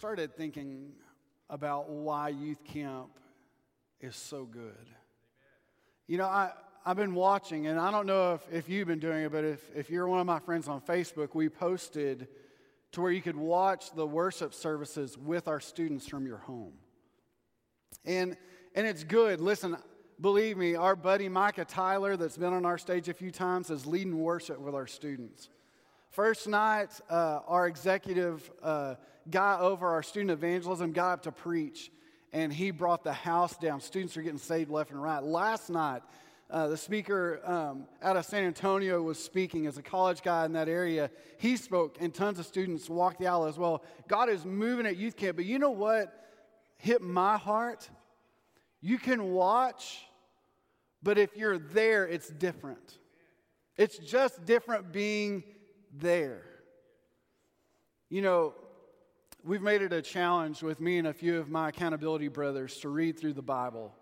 started thinking about why youth camp is so good. You know, I, I've been watching, and I don't know if, if you've been doing it, but if, if you're one of my friends on Facebook, we posted to where you could watch the worship services with our students from your home. And, and it's good. Listen, believe me, our buddy Micah Tyler, that's been on our stage a few times, is leading worship with our students. First night, uh, our executive uh, guy over our student evangelism got up to preach, and he brought the house down. Students are getting saved left and right. Last night, uh, the speaker um, out of San Antonio was speaking as a college guy in that area. He spoke, and tons of students walked the aisle as well. God is moving at youth camp, but you know what hit my heart? You can watch, but if you're there, it's different. It's just different being there. You know, we've made it a challenge with me and a few of my accountability brothers to read through the Bible.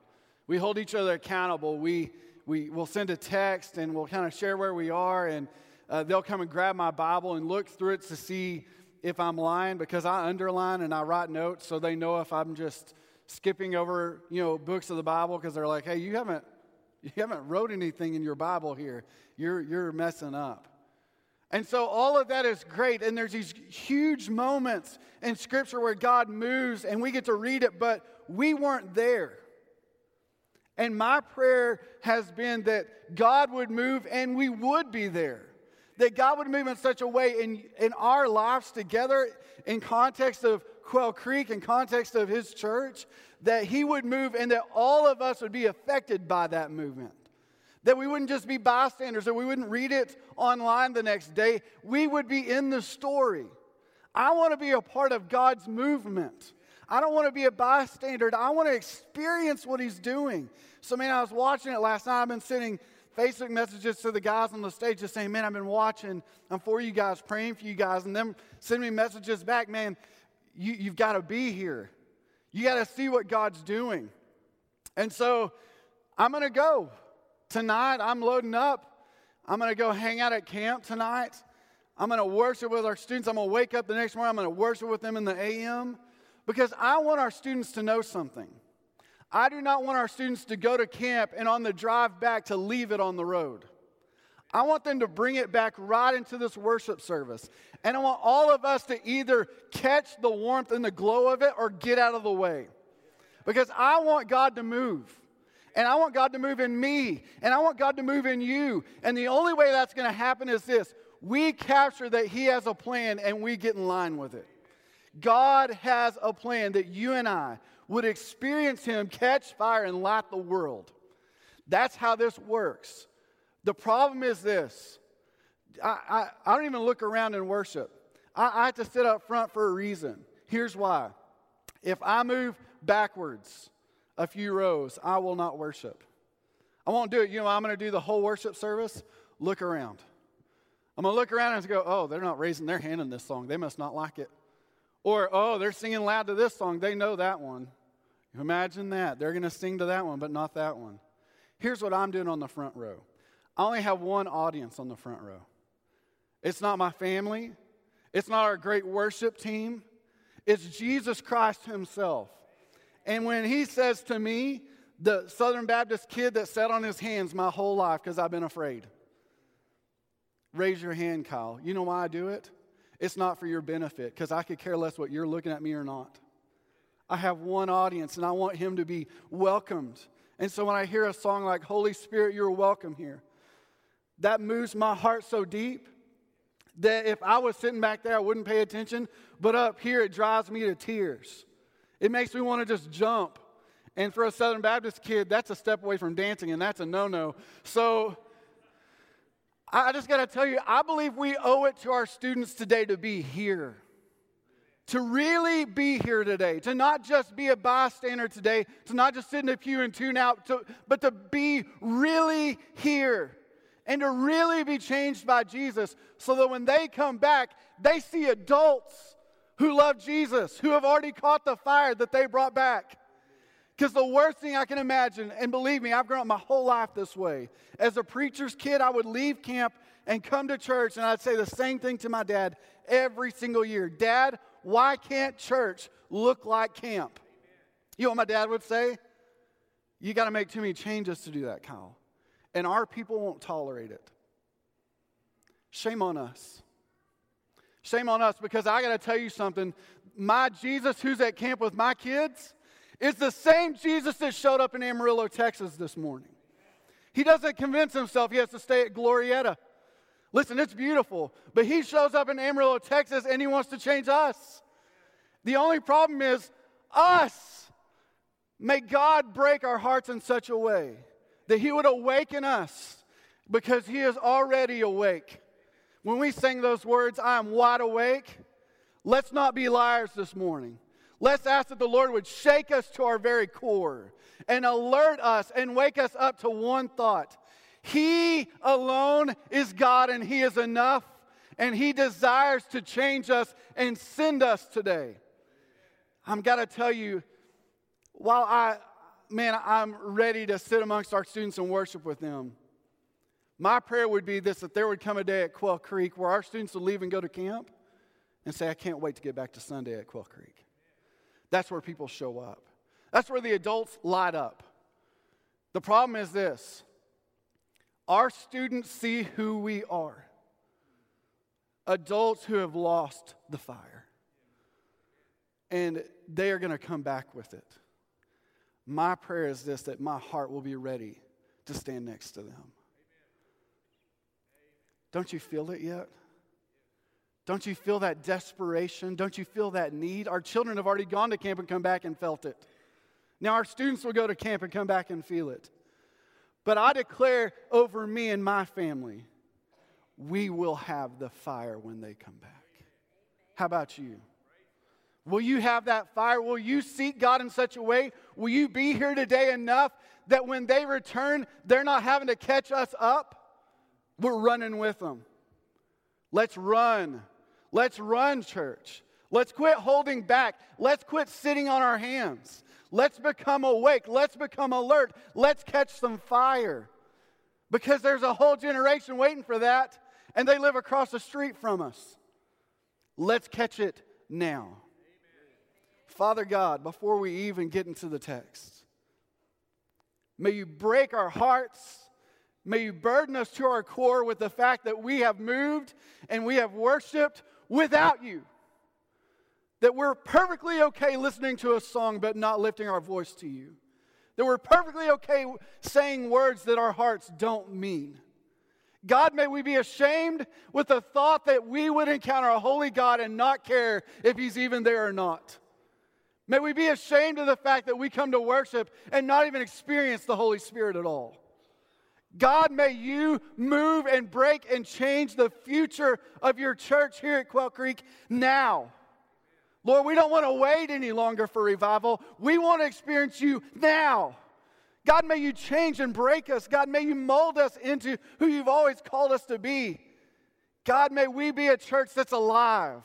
We hold each other accountable. We, we will send a text and we'll kind of share where we are, and uh, they'll come and grab my Bible and look through it to see if I'm lying because I underline and I write notes so they know if I'm just skipping over, you know, books of the Bible because they're like, hey, you haven't, you haven't wrote anything in your Bible here. You're, you're messing up. And so all of that is great. And there's these huge moments in Scripture where God moves and we get to read it, but we weren't there. And my prayer has been that God would move and we would be there. That God would move in such a way in, in our lives together, in context of Quail Creek, in context of His church, that He would move and that all of us would be affected by that movement. That we wouldn't just be bystanders, that we wouldn't read it online the next day. We would be in the story. I want to be a part of God's movement. I don't want to be a bystander. I want to experience what He's doing. So, man, I was watching it last night. I've been sending Facebook messages to the guys on the stage just saying, man, I've been watching. I'm for you guys, praying for you guys. And then send me messages back, man, you, you've got to be here. You got to see what God's doing. And so I'm going to go. Tonight, I'm loading up. I'm going to go hang out at camp tonight. I'm going to worship with our students. I'm going to wake up the next morning. I'm going to worship with them in the AM because I want our students to know something. I do not want our students to go to camp and on the drive back to leave it on the road. I want them to bring it back right into this worship service. And I want all of us to either catch the warmth and the glow of it or get out of the way. Because I want God to move. And I want God to move in me. And I want God to move in you. And the only way that's going to happen is this we capture that He has a plan and we get in line with it. God has a plan that you and I would experience Him catch fire and light the world. That's how this works. The problem is this I, I, I don't even look around and worship. I, I have to sit up front for a reason. Here's why. If I move backwards, a few rows, I will not worship. I won't do it. You know, I'm going to do the whole worship service. Look around. I'm going to look around and go, oh, they're not raising their hand in this song. They must not like it. Or, oh, they're singing loud to this song. They know that one. Imagine that. They're going to sing to that one, but not that one. Here's what I'm doing on the front row I only have one audience on the front row. It's not my family, it's not our great worship team, it's Jesus Christ Himself. And when he says to me, the Southern Baptist kid that sat on his hands my whole life because I've been afraid. Raise your hand, Kyle. You know why I do it? It's not for your benefit because I could care less what you're looking at me or not. I have one audience and I want him to be welcomed. And so when I hear a song like Holy Spirit, you're welcome here, that moves my heart so deep that if I was sitting back there, I wouldn't pay attention. But up here, it drives me to tears. It makes me want to just jump. And for a Southern Baptist kid, that's a step away from dancing, and that's a no no. So I just got to tell you, I believe we owe it to our students today to be here. To really be here today, to not just be a bystander today, to not just sit in a pew and tune out, to, but to be really here and to really be changed by Jesus so that when they come back, they see adults who love Jesus, who have already caught the fire that they brought back. Because the worst thing I can imagine, and believe me, I've grown up my whole life this way. As a preacher's kid, I would leave camp and come to church, and I'd say the same thing to my dad every single year Dad, why can't church look like camp? You know what my dad would say? You got to make too many changes to do that, Kyle. And our people won't tolerate it. Shame on us. Shame on us because I got to tell you something. My Jesus, who's at camp with my kids, is the same Jesus that showed up in Amarillo, Texas this morning. He doesn't convince himself he has to stay at Glorieta. Listen, it's beautiful, but he shows up in Amarillo, Texas, and he wants to change us. The only problem is us. May God break our hearts in such a way that he would awaken us because he is already awake. When we sing those words, I am wide awake, let's not be liars this morning. Let's ask that the Lord would shake us to our very core and alert us and wake us up to one thought. He alone is God and He is enough, and He desires to change us and send us today. I'm got to tell you, while I, man, I'm ready to sit amongst our students and worship with them, my prayer would be this that there would come a day at Quail Creek where our students would leave and go to camp and say, I can't wait to get back to Sunday at Quail Creek. That's where people show up. That's where the adults light up. The problem is this our students see who we are adults who have lost the fire. And they are going to come back with it. My prayer is this that my heart will be ready to stand next to them. Don't you feel it yet? Don't you feel that desperation? Don't you feel that need? Our children have already gone to camp and come back and felt it. Now, our students will go to camp and come back and feel it. But I declare over me and my family, we will have the fire when they come back. How about you? Will you have that fire? Will you seek God in such a way? Will you be here today enough that when they return, they're not having to catch us up? We're running with them. Let's run Let's run, church. Let's quit holding back. Let's quit sitting on our hands. Let's become awake. Let's become alert. Let's catch some fire. Because there's a whole generation waiting for that, and they live across the street from us. Let's catch it now. Amen. Father God, before we even get into the text, may you break our hearts May you burden us to our core with the fact that we have moved and we have worshiped without you. That we're perfectly okay listening to a song but not lifting our voice to you. That we're perfectly okay saying words that our hearts don't mean. God, may we be ashamed with the thought that we would encounter a holy God and not care if He's even there or not. May we be ashamed of the fact that we come to worship and not even experience the Holy Spirit at all. God, may you move and break and change the future of your church here at Quail Creek now. Lord, we don't want to wait any longer for revival. We want to experience you now. God, may you change and break us. God, may you mold us into who you've always called us to be. God, may we be a church that's alive.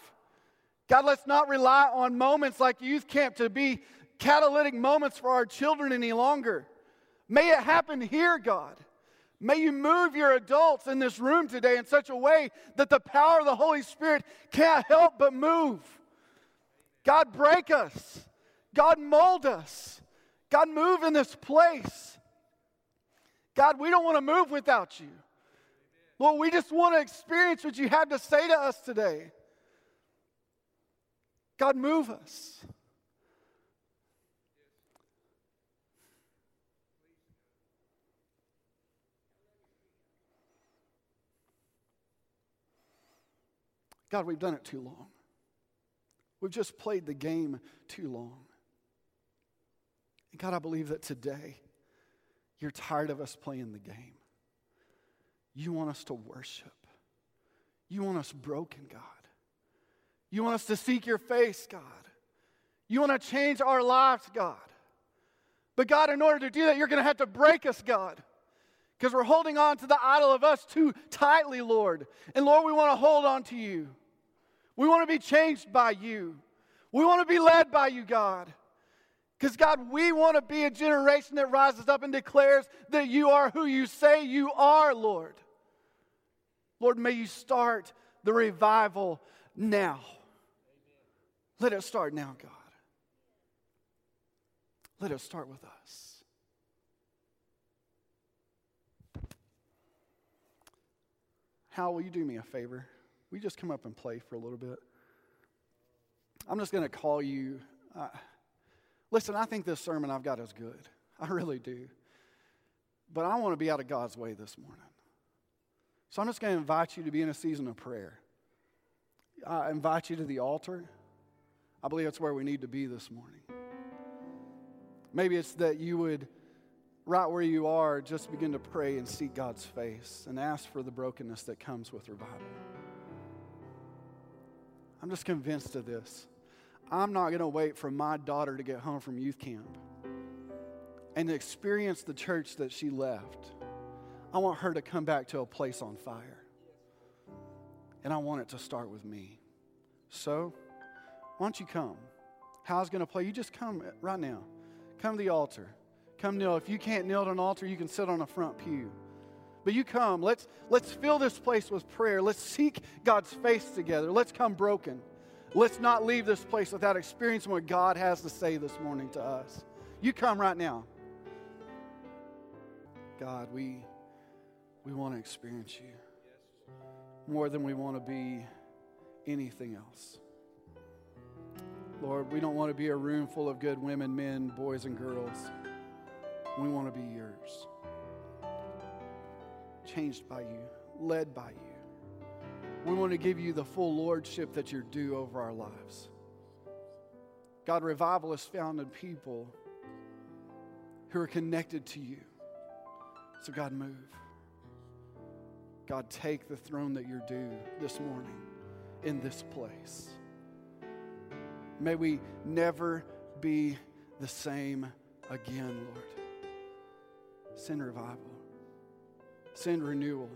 God, let's not rely on moments like youth camp to be catalytic moments for our children any longer. May it happen here, God. May you move your adults in this room today in such a way that the power of the Holy Spirit can't help but move. God, break us. God, mold us. God, move in this place. God, we don't want to move without you. Lord, we just want to experience what you have to say to us today. God, move us. God, we've done it too long. We've just played the game too long. And God, I believe that today you're tired of us playing the game. You want us to worship. You want us broken, God. You want us to seek your face, God. You want to change our lives, God. But God, in order to do that, you're going to have to break us, God. Because we're holding on to the idol of us too tightly, Lord. And Lord, we want to hold on to you. We want to be changed by you. We want to be led by you, God. Because, God, we want to be a generation that rises up and declares that you are who you say you are, Lord. Lord, may you start the revival now. Let it start now, God. Let it start with us. Hal, will you do me a favor? You just come up and play for a little bit? I'm just going to call you. Uh, listen, I think this sermon I've got is good. I really do. But I want to be out of God's way this morning. So I'm just going to invite you to be in a season of prayer. I invite you to the altar. I believe that's where we need to be this morning. Maybe it's that you would, right where you are, just begin to pray and seek God's face and ask for the brokenness that comes with revival. I'm just convinced of this. I'm not going to wait for my daughter to get home from youth camp and experience the church that she left. I want her to come back to a place on fire. And I want it to start with me. So, why don't you come? Hal's going to play? You just come right now. Come to the altar. Come kneel. If you can't kneel at an altar, you can sit on a front pew. But you come. Let's, let's fill this place with prayer. Let's seek God's face together. Let's come broken. Let's not leave this place without experiencing what God has to say this morning to us. You come right now. God, we, we want to experience you more than we want to be anything else. Lord, we don't want to be a room full of good women, men, boys, and girls. We want to be yours. Changed by you, led by you. We want to give you the full lordship that you're due over our lives. God, revival is found in people who are connected to you. So, God, move. God, take the throne that you're due this morning in this place. May we never be the same again, Lord. Send revival, send renewal.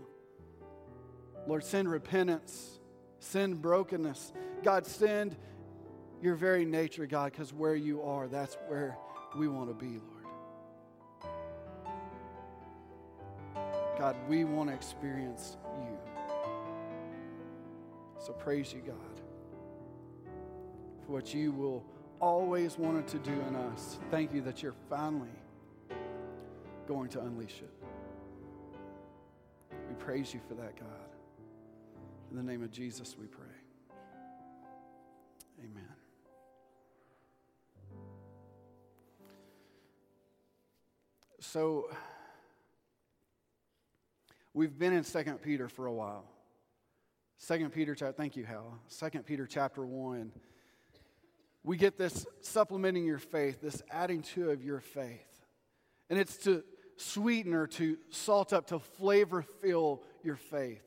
Lord, send repentance, send brokenness. God, send your very nature, God, because where you are, that's where we want to be, Lord. God, we want to experience you. So praise you, God, for what you will always wanted to do in us. Thank you that you're finally going to unleash it. Praise you for that, God. In the name of Jesus, we pray. Amen. So, We've been in 2 Peter for a while. 2 Peter, thank you, Hal. 2 Peter chapter 1. We get this supplementing your faith, this adding to of your faith. And it's to sweeten or to salt up, to flavor fill your faith.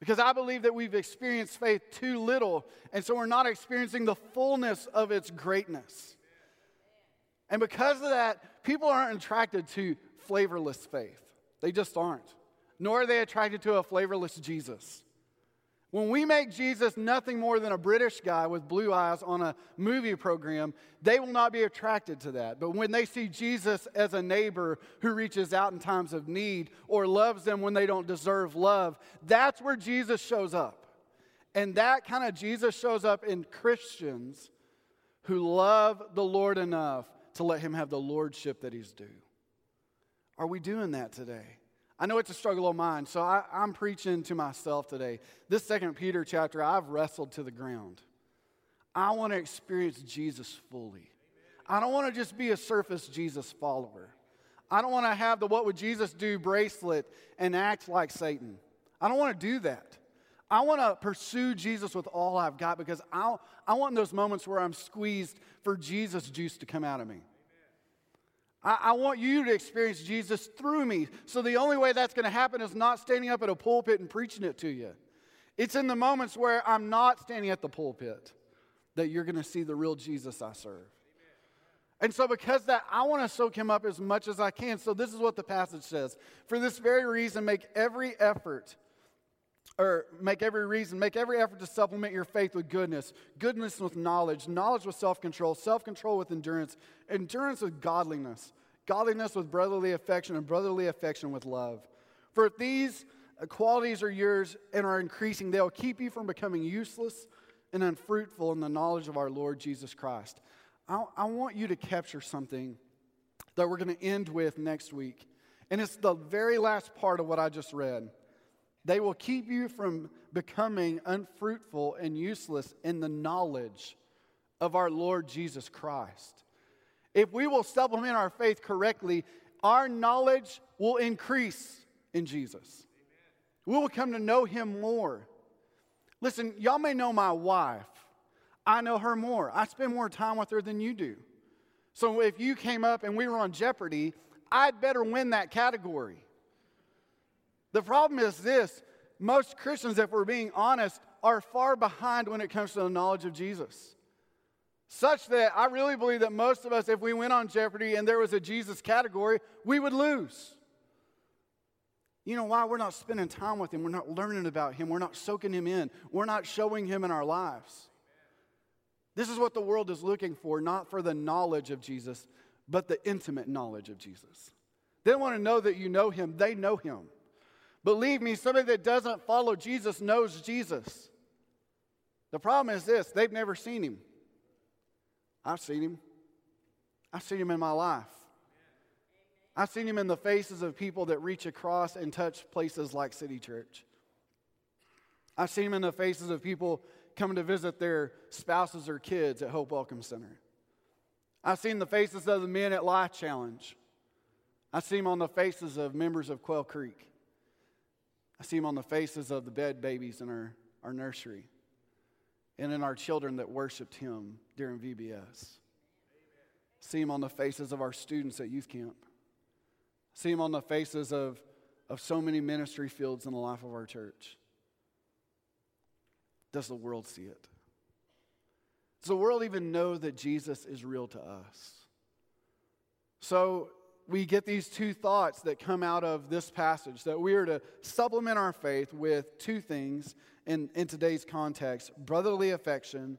Because I believe that we've experienced faith too little, and so we're not experiencing the fullness of its greatness. And because of that, people aren't attracted to flavorless faith. They just aren't nor are they attracted to a flavorless Jesus. When we make Jesus nothing more than a British guy with blue eyes on a movie program, they will not be attracted to that. But when they see Jesus as a neighbor who reaches out in times of need or loves them when they don't deserve love, that's where Jesus shows up. And that kind of Jesus shows up in Christians who love the Lord enough to let him have the lordship that he's due. Are we doing that today? I know it's a struggle of mine, so I, am preaching to myself today. This second Peter chapter, I've wrestled to the ground. I want to experience Jesus fully. I don't want to just be a surface Jesus follower. I don't want to have the what would Jesus do bracelet and act like Satan. I don't want to do that. I want to pursue Jesus with all I've got because I, I want those moments where I'm squeezed for Jesus juice to come out of me. I, I want you to experience Jesus through me. So the only way that's going to happen is not standing up at a pulpit and preaching it to you. It's in the moments where I'm not standing at the pulpit that you're going to see the real Jesus I serve. And so, because that, I want to soak him up as much as I can. So, this is what the passage says. For this very reason, make every effort, or make every reason, make every effort to supplement your faith with goodness, goodness with knowledge, knowledge with self control, self control with endurance, endurance with godliness, godliness with brotherly affection, and brotherly affection with love. For if these qualities are yours and are increasing, they'll keep you from becoming useless, and unfruitful in the knowledge of our Lord Jesus Christ. I, I want you to capture something that we're going to end with next week. And it's the very last part of what I just read. They will keep you from becoming unfruitful and useless in the knowledge of our Lord Jesus Christ. If we will supplement our faith correctly, our knowledge will increase in Jesus. We will come to know him more. Listen, y'all may know my wife. I know her more. I spend more time with her than you do. So if you came up and we were on Jeopardy, I'd better win that category. The problem is this most Christians, if we're being honest, are far behind when it comes to the knowledge of Jesus. Such that I really believe that most of us, if we went on Jeopardy and there was a Jesus category, we would lose. You know why? We're not spending time with Him. We're not learning about Him. We're not soaking Him in. We're not showing Him in our lives. This is what the world is looking for, not for the knowledge of Jesus, but the intimate knowledge of Jesus. They want to know that you know Him, they know Him. Believe me, somebody that doesn't follow Jesus knows Jesus. The problem is this they've never seen Him. I've seen Him, I've seen Him in my life. I've seen him in the faces of people that reach across and touch places like City Church. I've seen him in the faces of people coming to visit their spouses or kids at Hope Welcome Center. I've seen the faces of the men at Life Challenge. I see him on the faces of members of Quail Creek. I see him on the faces of the bed babies in our, our nursery and in our children that worshiped him during VBS. See him on the faces of our students at youth camp. See them on the faces of, of so many ministry fields in the life of our church. Does the world see it? Does the world even know that Jesus is real to us? So we get these two thoughts that come out of this passage that we are to supplement our faith with two things in, in today's context brotherly affection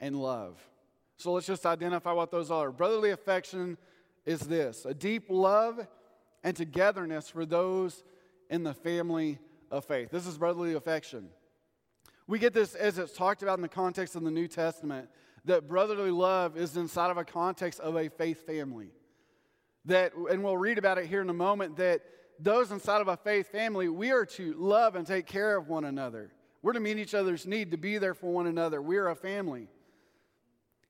and love. So let's just identify what those are. Brotherly affection is this a deep love and togetherness for those in the family of faith. This is brotherly affection. We get this as it's talked about in the context of the New Testament that brotherly love is inside of a context of a faith family. That, and we'll read about it here in a moment, that those inside of a faith family, we are to love and take care of one another. We're to meet each other's need, to be there for one another. We're a family.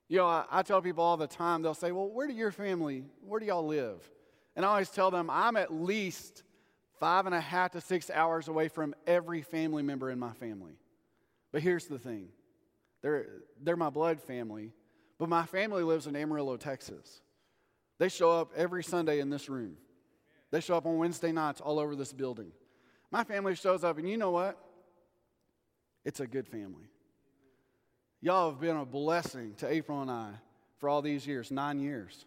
You know, I, I tell people all the time, they'll say, Well, where do your family, where do y'all live? And I always tell them I'm at least five and a half to six hours away from every family member in my family. But here's the thing they're, they're my blood family, but my family lives in Amarillo, Texas. They show up every Sunday in this room, they show up on Wednesday nights all over this building. My family shows up, and you know what? It's a good family. Y'all have been a blessing to April and I for all these years nine years.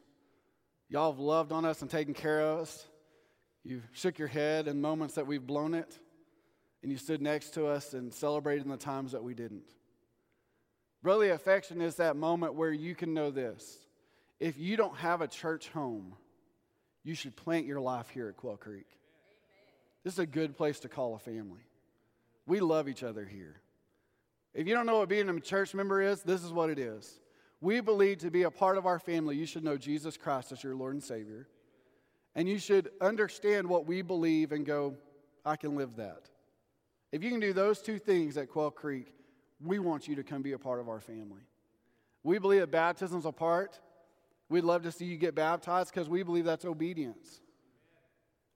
Y'all have loved on us and taken care of us. You shook your head in moments that we've blown it, and you stood next to us and celebrated in the times that we didn't. Brotherly affection is that moment where you can know this. If you don't have a church home, you should plant your life here at Quail Creek. This is a good place to call a family. We love each other here. If you don't know what being a church member is, this is what it is. We believe to be a part of our family, you should know Jesus Christ as your Lord and Savior. And you should understand what we believe and go, I can live that. If you can do those two things at Quail Creek, we want you to come be a part of our family. We believe that baptism's a part. We'd love to see you get baptized because we believe that's obedience.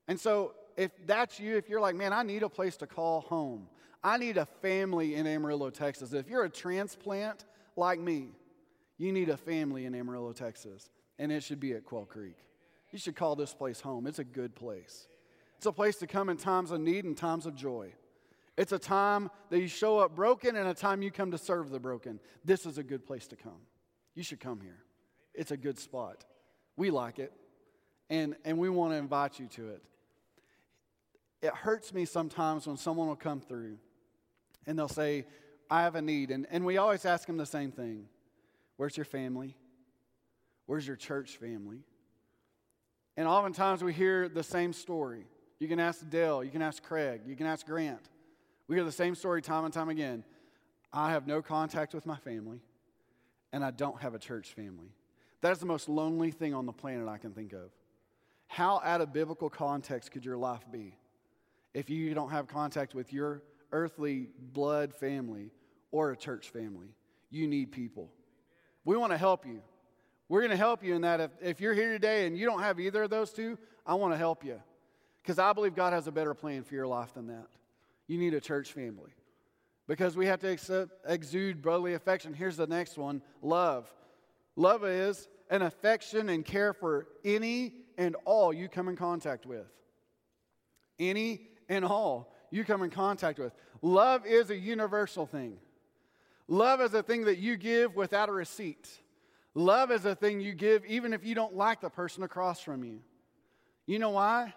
And so, if that's you, if you're like, man, I need a place to call home, I need a family in Amarillo, Texas. If you're a transplant like me, you need a family in Amarillo, Texas, and it should be at Quail Creek. You should call this place home. It's a good place. It's a place to come in times of need and times of joy. It's a time that you show up broken and a time you come to serve the broken. This is a good place to come. You should come here. It's a good spot. We like it, and, and we want to invite you to it. It hurts me sometimes when someone will come through and they'll say, I have a need. And, and we always ask them the same thing Where's your family? Where's your church family? And oftentimes we hear the same story. You can ask Dale, you can ask Craig, you can ask Grant. We hear the same story time and time again. I have no contact with my family, and I don't have a church family. That is the most lonely thing on the planet I can think of. How out of biblical context could your life be if you don't have contact with your earthly blood family or a church family? You need people. We want to help you. We're going to help you in that. If, if you're here today and you don't have either of those two, I want to help you. Because I believe God has a better plan for your life than that. You need a church family. Because we have to exude brotherly affection. Here's the next one love. Love is an affection and care for any and all you come in contact with. Any and all you come in contact with. Love is a universal thing. Love is a thing that you give without a receipt. Love is a thing you give even if you don't like the person across from you. You know why?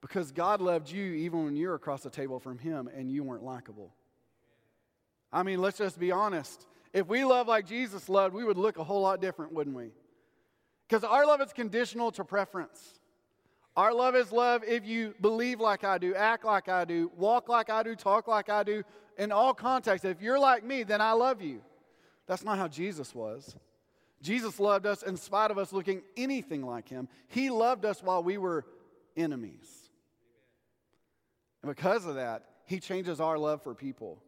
Because God loved you even when you're across the table from Him and you weren't likable. I mean, let's just be honest. If we love like Jesus loved, we would look a whole lot different, wouldn't we? Because our love is conditional to preference. Our love is love if you believe like I do, act like I do, walk like I do, talk like I do, in all contexts. If you're like me, then I love you. That's not how Jesus was. Jesus loved us in spite of us looking anything like him. He loved us while we were enemies. And because of that, he changes our love for people.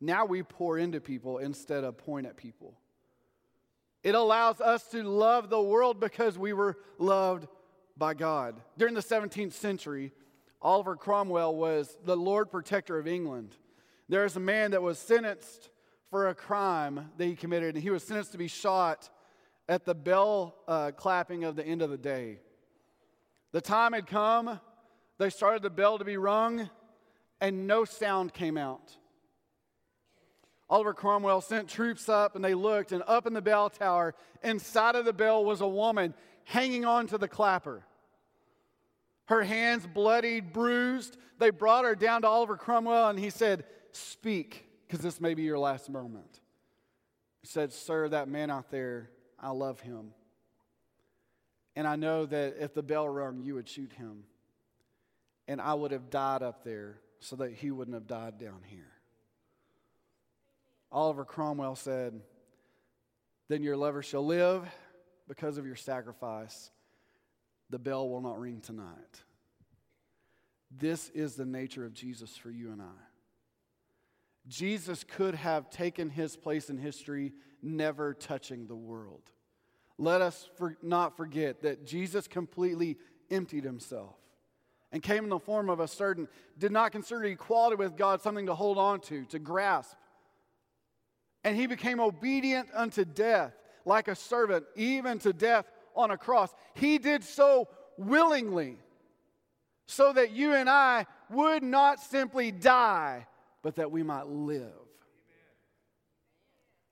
Now we pour into people instead of point at people. It allows us to love the world because we were loved by God. During the 17th century, Oliver Cromwell was the Lord Protector of England. There's a man that was sentenced for a crime that he committed, and he was sentenced to be shot at the bell uh, clapping of the end of the day. The time had come, they started the bell to be rung, and no sound came out. Oliver Cromwell sent troops up, and they looked, and up in the bell tower, inside of the bell was a woman hanging on to the clapper. Her hands bloodied, bruised. They brought her down to Oliver Cromwell, and he said, Speak, because this may be your last moment. He said, Sir, that man out there I love him. And I know that if the bell rung, you would shoot him. And I would have died up there so that he wouldn't have died down here. Oliver Cromwell said, Then your lover shall live because of your sacrifice. The bell will not ring tonight. This is the nature of Jesus for you and I. Jesus could have taken his place in history, never touching the world. Let us for, not forget that Jesus completely emptied himself and came in the form of a servant, did not consider equality with God something to hold on to, to grasp. And he became obedient unto death, like a servant, even to death on a cross. He did so willingly, so that you and I would not simply die, but that we might live.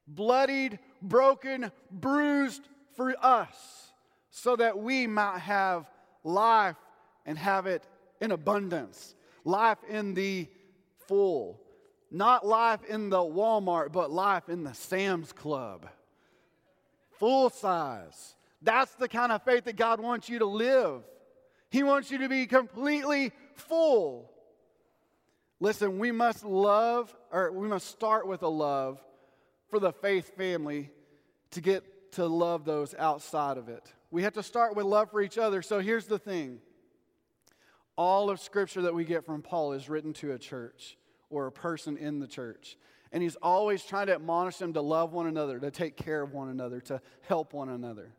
Bloodied, broken, bruised for us, so that we might have life and have it in abundance, life in the full. Not life in the Walmart, but life in the Sam's Club. Full size. That's the kind of faith that God wants you to live. He wants you to be completely full. Listen, we must love, or we must start with a love for the faith family to get to love those outside of it. We have to start with love for each other. So here's the thing all of Scripture that we get from Paul is written to a church or a person in the church. And he's always trying to admonish them to love one another, to take care of one another, to help one another.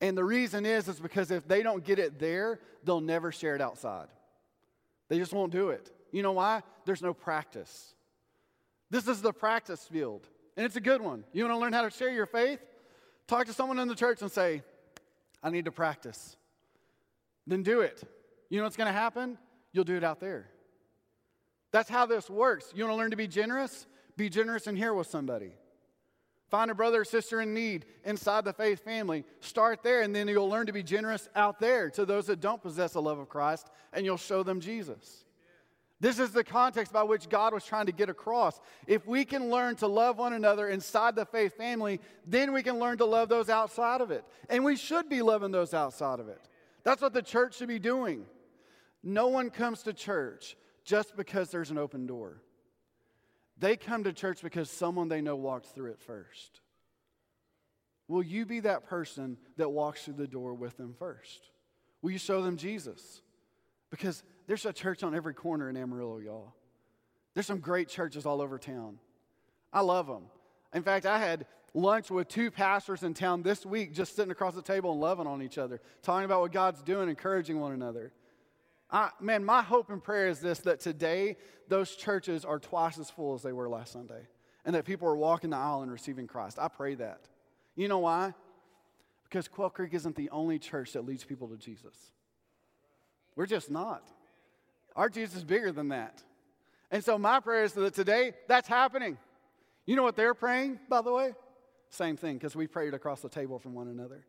And the reason is, is because if they don't get it there, they'll never share it outside. They just won't do it. You know why? There's no practice. This is the practice field, and it's a good one. You want to learn how to share your faith? Talk to someone in the church and say, I need to practice. Then do it. You know what's going to happen? You'll do it out there. That's how this works. You want to learn to be generous? Be generous and here with somebody. Find a brother or sister in need inside the faith family. Start there, and then you'll learn to be generous out there to those that don't possess the love of Christ, and you'll show them Jesus. This is the context by which God was trying to get across. If we can learn to love one another inside the faith family, then we can learn to love those outside of it. And we should be loving those outside of it. That's what the church should be doing. No one comes to church just because there's an open door. They come to church because someone they know walked through it first. Will you be that person that walks through the door with them first? Will you show them Jesus? Because there's a church on every corner in Amarillo, y'all. There's some great churches all over town. I love them. In fact, I had lunch with two pastors in town this week, just sitting across the table and loving on each other, talking about what God's doing, encouraging one another. I, man, my hope and prayer is this that today those churches are twice as full as they were last Sunday, and that people are walking the aisle and receiving Christ. I pray that. You know why? Because Quail Creek isn't the only church that leads people to Jesus. We're just not. Our Jesus is bigger than that. And so my prayer is that today that's happening. You know what they're praying, by the way? Same thing, because we prayed across the table from one another.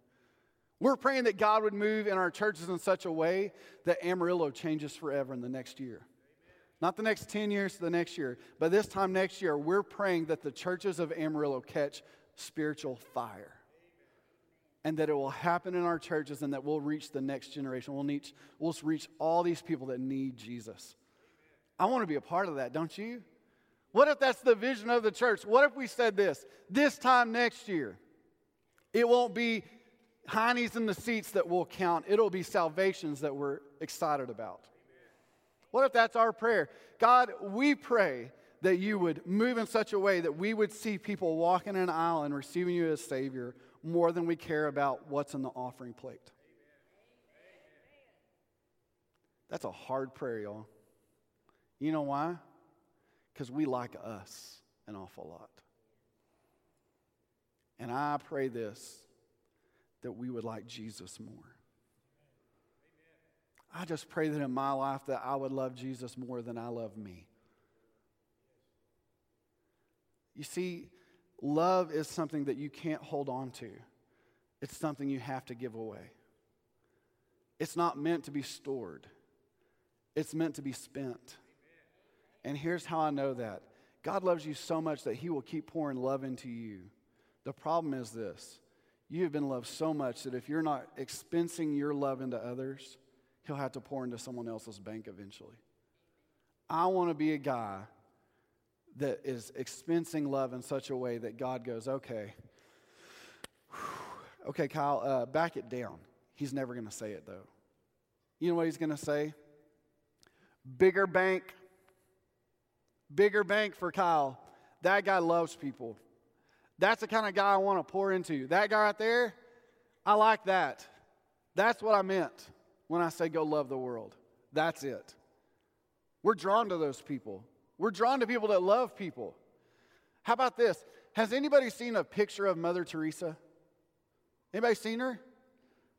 We're praying that God would move in our churches in such a way that Amarillo changes forever in the next year. Not the next 10 years, the next year, but this time next year, we're praying that the churches of Amarillo catch spiritual fire. And that it will happen in our churches and that we'll reach the next generation. We'll reach, we'll reach all these people that need Jesus. I want to be a part of that, don't you? What if that's the vision of the church? What if we said this? This time next year, it won't be heinies in the seats that will count, it'll be salvations that we're excited about. What if that's our prayer? God, we pray that you would move in such a way that we would see people walking in an aisle and receiving you as Savior more than we care about what's in the offering plate. That's a hard prayer, y'all. You know why? Because we like us an awful lot. And I pray this that we would like Jesus more. I just pray that in my life that I would love Jesus more than I love me. You see, love is something that you can't hold on to. It's something you have to give away. It's not meant to be stored. It's meant to be spent. And here's how I know that God loves you so much that He will keep pouring love into you. The problem is this you have been loved so much that if you're not expensing your love into others, He'll have to pour into someone else's bank eventually. I want to be a guy that is expensing love in such a way that God goes, okay, okay, Kyle, uh, back it down. He's never going to say it though. You know what he's going to say? Bigger bank, bigger bank for Kyle. That guy loves people. That's the kind of guy I want to pour into. That guy right there, I like that. That's what I meant when I say go love the world. That's it. We're drawn to those people. We're drawn to people that love people. How about this? Has anybody seen a picture of Mother Teresa? Anybody seen her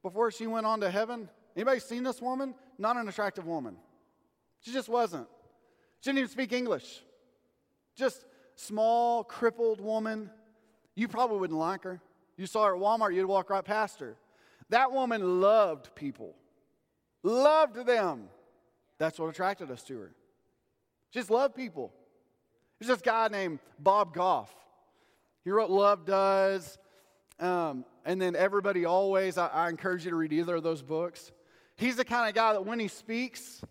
before she went on to heaven? Anybody seen this woman? Not an attractive woman. She just wasn't. She didn't even speak English. Just small, crippled woman you probably wouldn't like her. You saw her at Walmart, you'd walk right past her. That woman loved people, loved them. That's what attracted us to her. She just loved people. There's this guy named Bob Goff. He wrote Love Does. Um, and then Everybody Always. I, I encourage you to read either of those books. He's the kind of guy that when he speaks,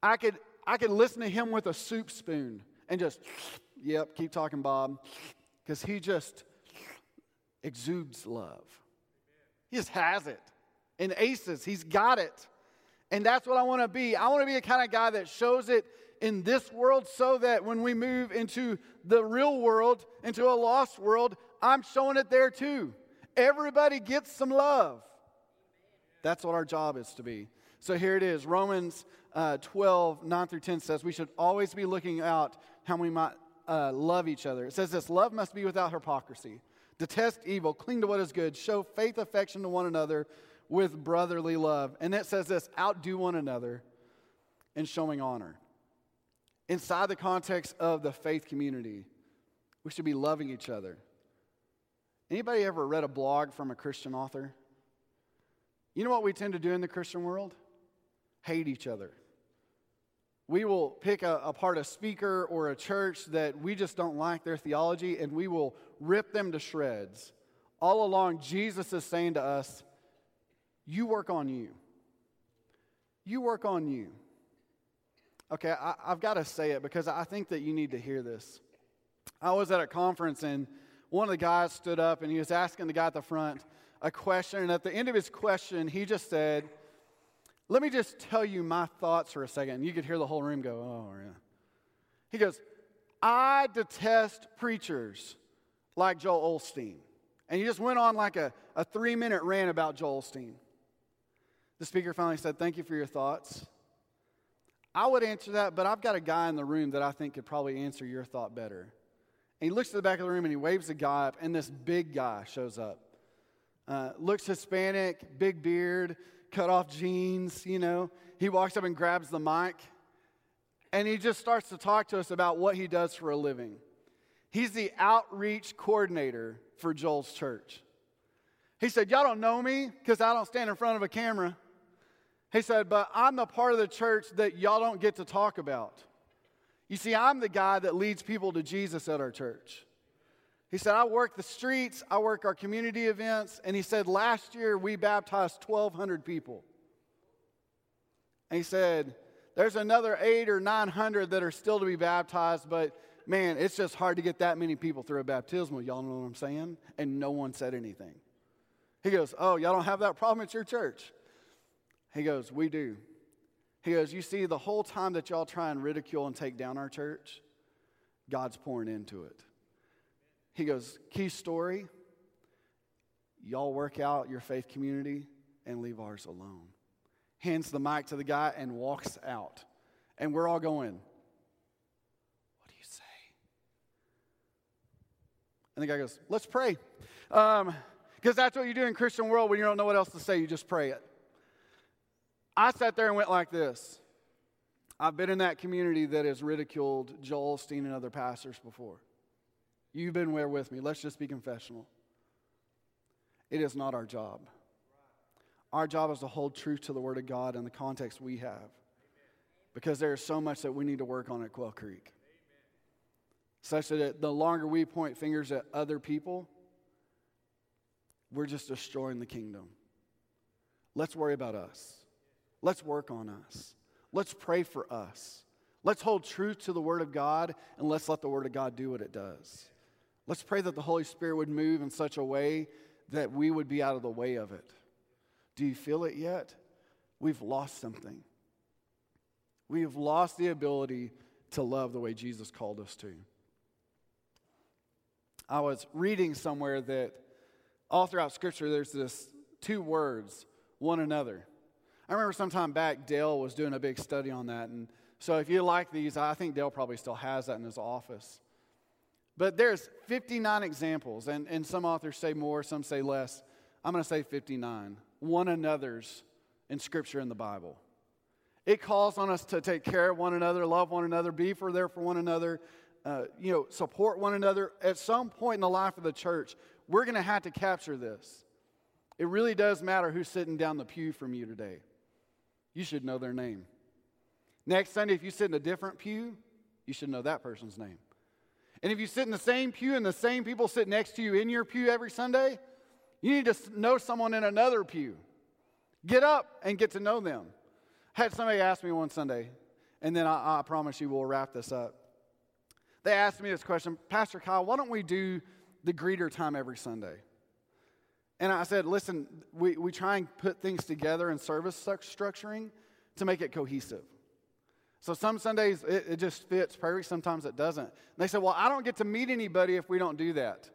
I could, I could listen to him with a soup spoon and just, yep, keep talking, Bob because he just exudes love. He just has it. In aces, he's got it. And that's what I want to be. I want to be the kind of guy that shows it in this world so that when we move into the real world, into a lost world, I'm showing it there too. Everybody gets some love. That's what our job is to be. So here it is Romans uh, 12, 9 through 10 says we should always be looking out how we might uh, love each other. It says this love must be without hypocrisy. Detest evil, cling to what is good, show faith, affection to one another with brotherly love. And it says this outdo one another in showing honor. Inside the context of the faith community, we should be loving each other. Anybody ever read a blog from a Christian author? You know what we tend to do in the Christian world? Hate each other we will pick a, apart a speaker or a church that we just don't like their theology and we will rip them to shreds. All along, Jesus is saying to us, You work on you. You work on you. Okay, I, I've got to say it because I think that you need to hear this. I was at a conference and one of the guys stood up and he was asking the guy at the front a question. And at the end of his question, he just said, Let me just tell you my thoughts for a second. And you could hear the whole room go, Oh, yeah. He goes, I detest preachers like Joel Osteen. And he just went on like a, a three minute rant about Joel Osteen. The speaker finally said, Thank you for your thoughts. I would answer that, but I've got a guy in the room that I think could probably answer your thought better. And he looks to the back of the room and he waves a guy up, and this big guy shows up. Uh, looks Hispanic, big beard, cut off jeans, you know. He walks up and grabs the mic, and he just starts to talk to us about what he does for a living. He's the outreach coordinator for Joel's church. He said, Y'all don't know me because I don't stand in front of a camera. He said, But I'm the part of the church that y'all don't get to talk about. You see, I'm the guy that leads people to Jesus at our church. He said, I work the streets, I work our community events. And he said, Last year we baptized 1,200 people. And he said, There's another eight or 900 that are still to be baptized, but man, it's just hard to get that many people through a baptismal. Y'all know what I'm saying? And no one said anything. He goes, Oh, y'all don't have that problem at your church? He goes, We do. He goes, You see, the whole time that y'all try and ridicule and take down our church, God's pouring into it. He goes, Key story y'all work out your faith community and leave ours alone. Hands the mic to the guy and walks out. And we're all going, What do you say? And the guy goes, Let's pray. Because um, that's what you do in Christian world when you don't know what else to say, you just pray it. I sat there and went like this. I've been in that community that has ridiculed Joel Osteen and other pastors before. You've been where with me. Let's just be confessional. It is not our job. Our job is to hold truth to the Word of God in the context we have. Because there is so much that we need to work on at Quail Creek. Such that the longer we point fingers at other people, we're just destroying the kingdom. Let's worry about us. Let's work on us. Let's pray for us. Let's hold truth to the Word of God and let's let the Word of God do what it does. Let's pray that the Holy Spirit would move in such a way that we would be out of the way of it. Do you feel it yet? We've lost something. We have lost the ability to love the way Jesus called us to. I was reading somewhere that all throughout Scripture there's this two words, one another. I remember sometime back, Dale was doing a big study on that. And so if you like these, I think Dale probably still has that in his office. But there's 59 examples, and, and some authors say more, some say less. I'm going to say 59. One another's in Scripture in the Bible. It calls on us to take care of one another, love one another, be for there for one another, uh, you know, support one another. At some point in the life of the church, we're going to have to capture this. It really does matter who's sitting down the pew from you today you should know their name. Next Sunday, if you sit in a different pew, you should know that person's name. And if you sit in the same pew and the same people sit next to you in your pew every Sunday, you need to know someone in another pew. Get up and get to know them. I had somebody ask me one Sunday, and then I, I promise you we'll wrap this up. They asked me this question Pastor Kyle, why don't we do the greeter time every Sunday? And I said, listen, we, we try and put things together in service structuring to make it cohesive. So some Sundays it, it just fits perfect, sometimes it doesn't. And they said, well, I don't get to meet anybody if we don't do that.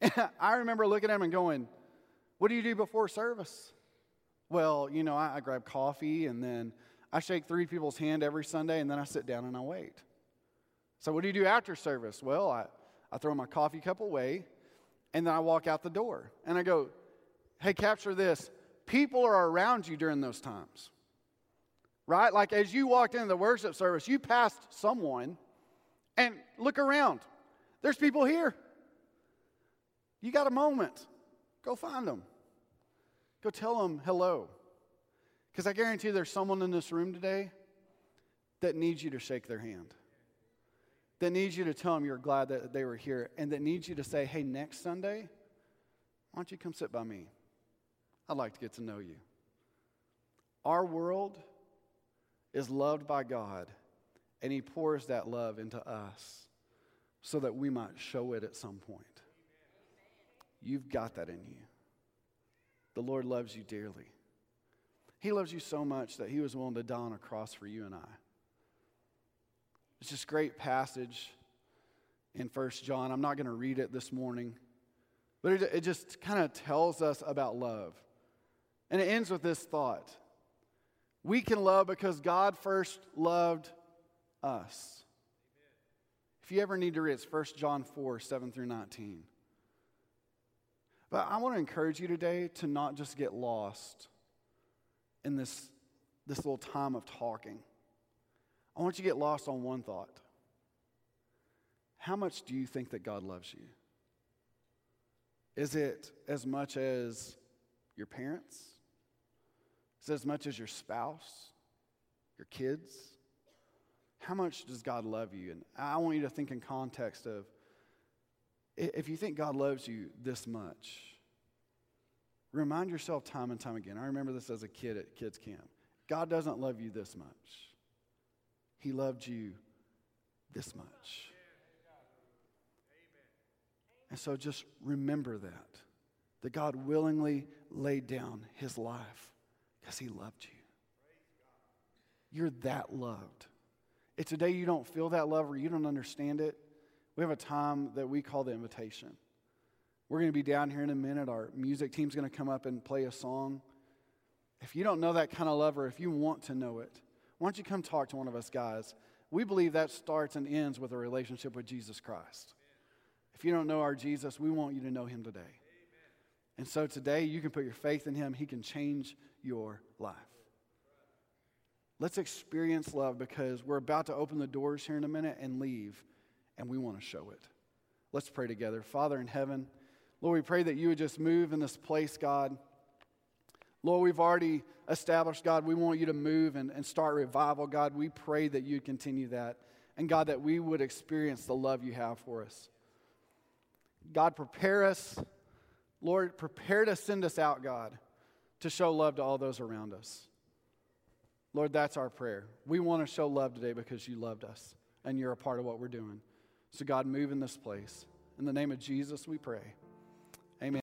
And I remember looking at them and going, what do you do before service? Well, you know, I, I grab coffee and then I shake three people's hand every Sunday and then I sit down and I wait. So what do you do after service? Well, I, I throw my coffee cup away and then I walk out the door and I go, hey, capture this. People are around you during those times, right? Like as you walked into the worship service, you passed someone and look around. There's people here. You got a moment. Go find them. Go tell them hello. Because I guarantee there's someone in this room today that needs you to shake their hand that needs you to tell them you're glad that they were here, and that needs you to say, hey, next Sunday, why don't you come sit by me? I'd like to get to know you. Our world is loved by God, and He pours that love into us so that we might show it at some point. You've got that in you. The Lord loves you dearly. He loves you so much that He was willing to die on a cross for you and I. It's this great passage in First John. I'm not going to read it this morning, but it, it just kind of tells us about love. And it ends with this thought We can love because God first loved us. If you ever need to read, it, it's 1 John 4 7 through 19. But I want to encourage you today to not just get lost in this, this little time of talking. I want you to get lost on one thought. How much do you think that God loves you? Is it as much as your parents? Is it as much as your spouse, your kids? How much does God love you? And I want you to think in context of if you think God loves you this much, remind yourself time and time again. I remember this as a kid at kids' camp. God doesn't love you this much, He loved you this much. And so just remember that, that God willingly laid down His life because He loved you. You're that loved. If today you don't feel that love or you don't understand it, we have a time that we call the invitation. We're going to be down here in a minute. Our music team's going to come up and play a song. If you don't know that kind of love, or if you want to know it, why don't you come talk to one of us guys? We believe that starts and ends with a relationship with Jesus Christ. If you don't know our Jesus, we want you to know him today. And so today, you can put your faith in him, he can change your life. Let's experience love because we're about to open the doors here in a minute and leave and we want to show it. Let's pray together. Father in heaven, Lord, we pray that you would just move in this place, God. Lord, we've already established, God, we want you to move and, and start revival, God. We pray that you'd continue that. And God, that we would experience the love you have for us. God, prepare us. Lord, prepare to send us out, God, to show love to all those around us. Lord, that's our prayer. We want to show love today because you loved us and you're a part of what we're doing. So, God, move in this place. In the name of Jesus, we pray.